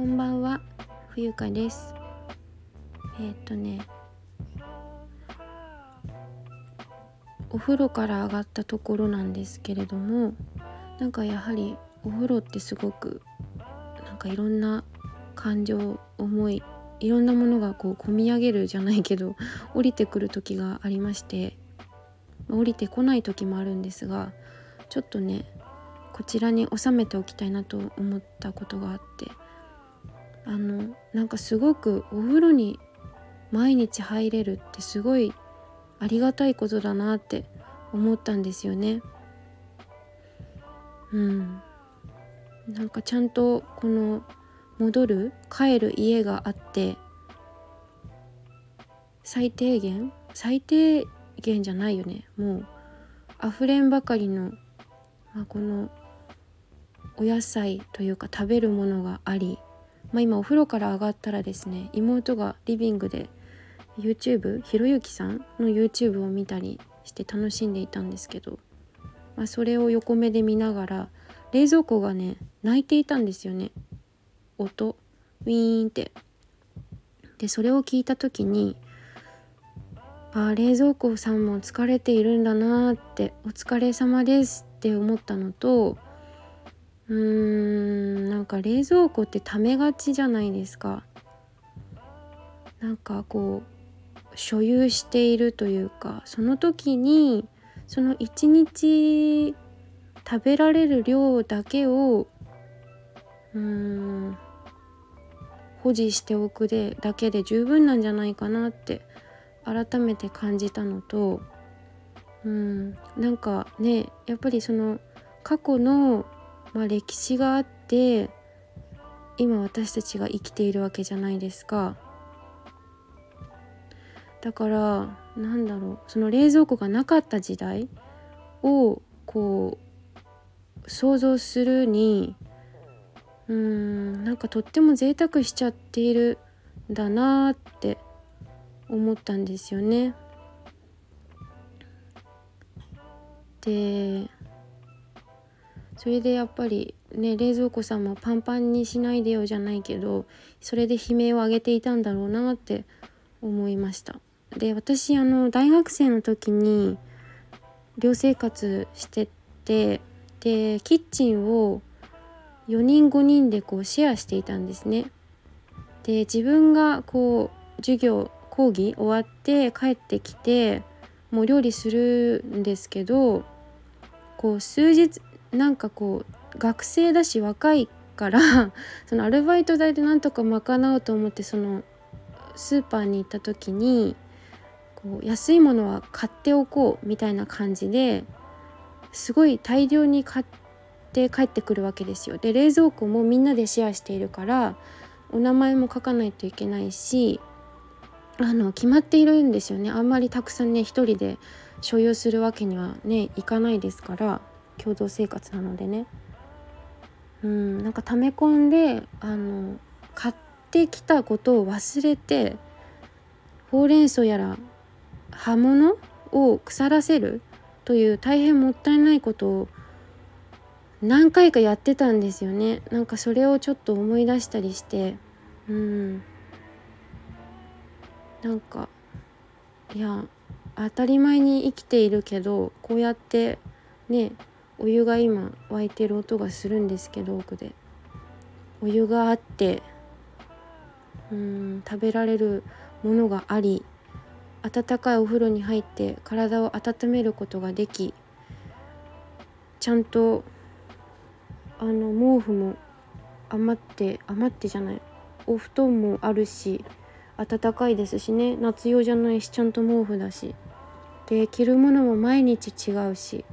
こんばんは、冬香です。えーっ、とね、お風呂から上がったところなんですけれども、なんかやはりお風呂ってすごくなんかいろんな感情、思い、いろんなものがこう込み上げるじゃないけど降りてくる時がありまして、降りてこない時もあるんですが、ちょっとねこちらに収めておきたいなと思ったことがあってあのなんかすごくお風呂に毎日入れるってすごいありがたいことだなって思ったんですよね。うん、なんかちゃんとこの戻る帰る家があって最低限最低限じゃないよねもう溢れんばかりの、まあ、このお野菜というか食べるものがあり、まあ、今お風呂から上がったらですね妹がリビングで YouTube ひろゆきさんの YouTube を見たりして楽しんでいたんですけど、まあ、それを横目で見ながら冷蔵庫がね泣いていたんですよね音ウィーンって。でそれを聞いた時にあ冷蔵庫さんも疲れているんだなってお疲れ様ですって思ったのとうーんなんか冷蔵庫ってためがちじゃないですか。なんかこう所有しているというかその時にその一日食べられる量だけをうーん保持しておくでだけで十分なんじゃないかなって改めて感じたのとうんなんかねやっぱりその過去の、まあ、歴史があって今私たちが生きているわけじゃないですかだからなんだろうその冷蔵庫がなかった時代をこう想像するにうーんなんかとっても贅沢しちゃっているんだなって思ったんですよね。でそれでやっぱりね冷蔵庫さんもパンパンにしないでよじゃないけどそれで悲鳴を上げていたんだろうなって思いました。で私あの大学生の時に寮生活しててでキッチンを4人5人でこうシェアしていたんですね。で自分がこう授業講義終わって帰ってきてもう料理するんですけどこう数日なんかこう学生だし若いから そのアルバイト代でなんとか賄おうと思ってそのスーパーに行った時にこう安いものは買っておこうみたいな感じですごい大量に買って帰ってくるわけですよ。で冷蔵庫もみんなでシェアしているからお名前も書かないといけないしあの決まっているんですよねあんまりたくさんね一人で所有するわけにはねいかないですから共同生活なのでね。うんなんか溜め込んであの買ってきたことを忘れてほうれん草やら葉物を腐らせるという大変もったいないことを何回かやってたんですよね。なんかそれをちょっと思い出したりして。うん。なんかいや当たり前に生きているけどこうやってねお湯が今沸いてる音がするんですけど奥で。お湯があってうん食べられるものがあり温かいお風呂に入って体を温めることができちゃんとあの毛布も余って余ってじゃないお布団もあるし暖かいですしね。夏用じゃないしちゃんと毛布だし。で着るものも毎日違うし。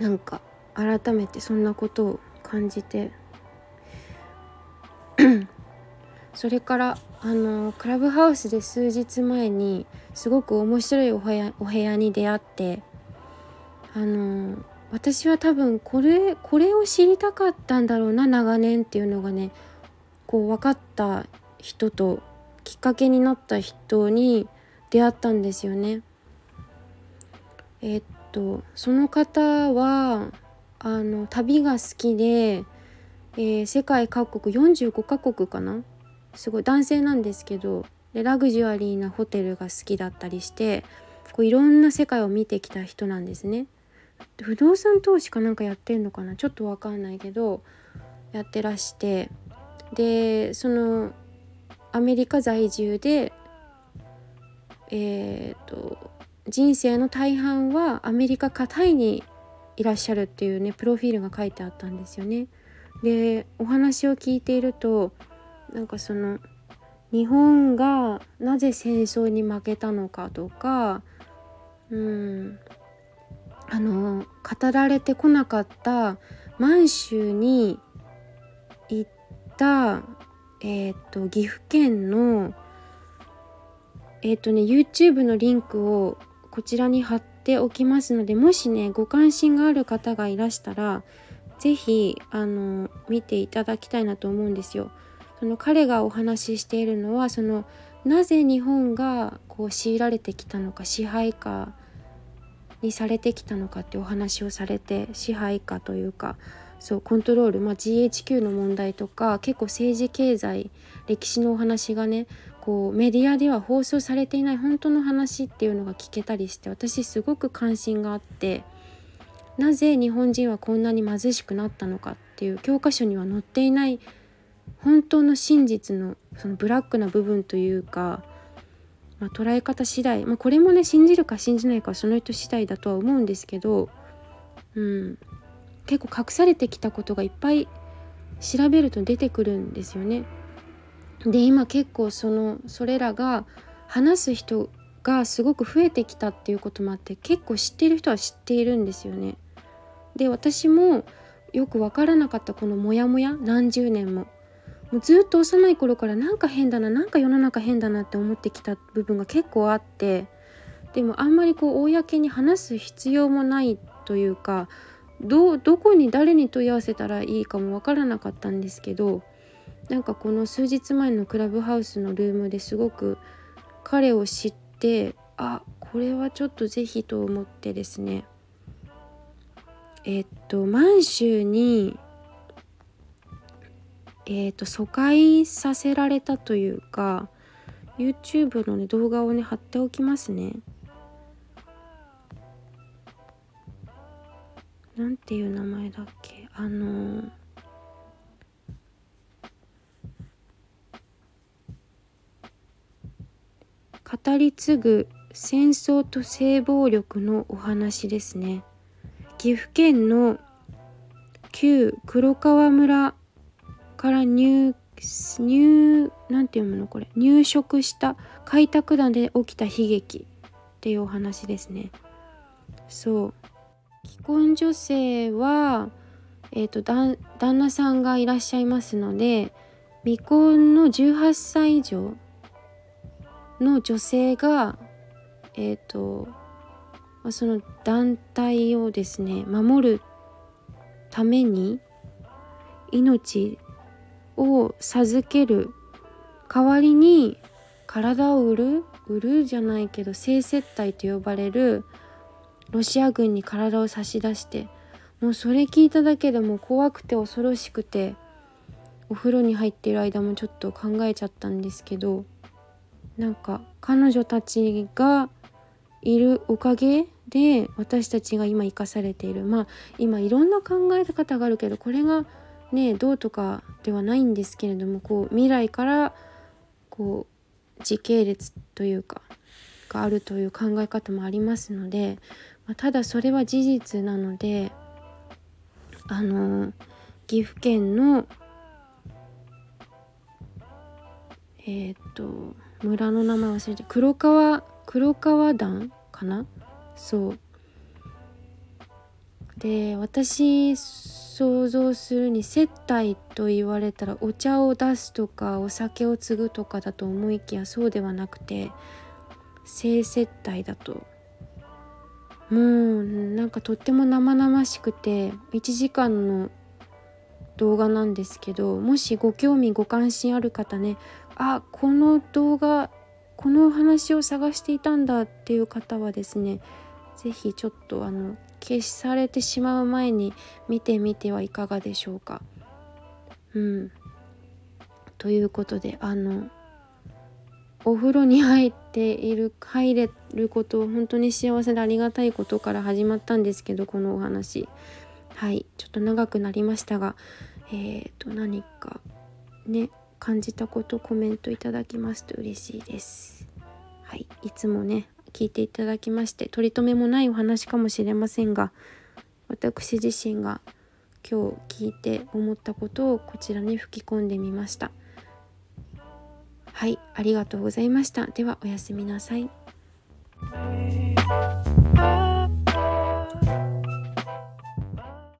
なんか改めてそんなことを感じて それからあのクラブハウスで数日前にすごく面白いお部屋お部屋に出会ってあの私は多分これこれを知りたかったんだろうな長年っていうのがねこう分かった人ときっかけになった人に出会ったんですよね。えっとその方はあの旅が好きでえー、世界各国45カ国かな？すごい男性なんですけどでラグジュアリーなホテルが好きだったりしてこういろんな世界を見てきた人なんですね。不動産投資かなんかやってんのかな？ちょっとわかんないけどやってらしてでそのアメリカ在住でえーと、人生の大半はアメリカかタイにいらっしゃるっていうねプロフィールが書いてあったんですよね。でお話を聞いているとなんかその日本がなぜ戦争に負けたのかとかうんあの語られてこなかった満州に行った、えーと、岐阜県のえっ、ー、とね YouTube のリンクをこちらに貼っておきますのでもしねご関心がある方がいらしたら是非あの見ていただきたいなと思うんですよ。その彼がお話ししているのはそのなぜ日本がこう強いられてきたのか支配下にされてきたのかってお話をされて支配下というかそうコントロール、まあ、GHQ の問題とか結構政治経済歴史のお話がねこうメディアでは放送されていない本当の話っていうのが聞けたりして私すごく関心があってなぜ日本人はこんなに貧しくなったのかっていう教科書には載っていない本当の真実のそのブラックな部分というかまあ、捉え方次第、まあ、これもね信じるか信じないかその人次第だとは思うんですけど、うん、結構隠されてきたことがいっぱい調べると出てくるんですよね。で今結構そのそれらが話す人がすごく増えてきたっていうこともあって結構知っている人は知っているんですよね。で私もよく分からなかったこのモヤモヤ何十年ももうずっと幼い頃からなんか変だななんか世の中変だなって思ってきた部分が結構あってでもあんまりこう公に話す必要もないというかどどこに誰に問い合わせたらいいかも分からなかったんですけどなんかこの数日前のクラブハウスのルームですごく彼を知ってあこれはちょっと是非と思ってですねえっと満州にえーと、疎開させられたというか YouTube の、ね、動画をね貼っておきますね。なんていう名前だっけ？あのー、語り継ぐ戦争と性暴力のお話ですね。岐阜県の旧黒川村から入入なんて読むのこれ？入植した開拓団で起きた悲劇っていうお話ですね。そう。既婚女性はえーと、旦那さんがいらっしゃいますので未婚の18歳以上の女性がえっ、ー、とその団体をですね守るために命を授ける。代わりに体を売る。売るじゃないけど性接待と呼ばれる。ロシア軍に体を差し出して。もうそれ聞いただけでも怖くて恐ろしくて。お風呂に入っている間もちょっと考えちゃったんですけど。なんか彼女たちがいるおかげで私たちが今生かされている。まあ今いろんな考え方があるけどこれがねどうとかではないんですけれどもこう未来からこう時系列というかがあるという考え方もありますので、まあ、ただそれは事実なのであの岐阜県のえっ、と村の名前忘れて黒川黒川団かな？そう。で私想像するに接待と言われたらお茶を出すとかお酒を継ぐとかだと思いきやそうではなくて性接待だと。もうなんかとっても生々しくて1時間の動画なんですけどもしご興味ご関心ある方ねあこの動画この話を探していたんだっていう方はですね是非ちょっとあの消されてしまう前に見てみてはいかがでしょうか。うん。ということであのお風呂に入っている入れることを本当に幸せでありがたいことから始まったんですけどこのお話。はい。ちょっと長くなりましたがえーと何かね。感じたことコメントいただきますと嬉しいです。はいいつもね聞いていただきまして取り留めもないお話かもしれませんが私自身が今日聞いて思ったことをこちらに吹き込んでみました。はいありがとうございました。ではおやすみなさい。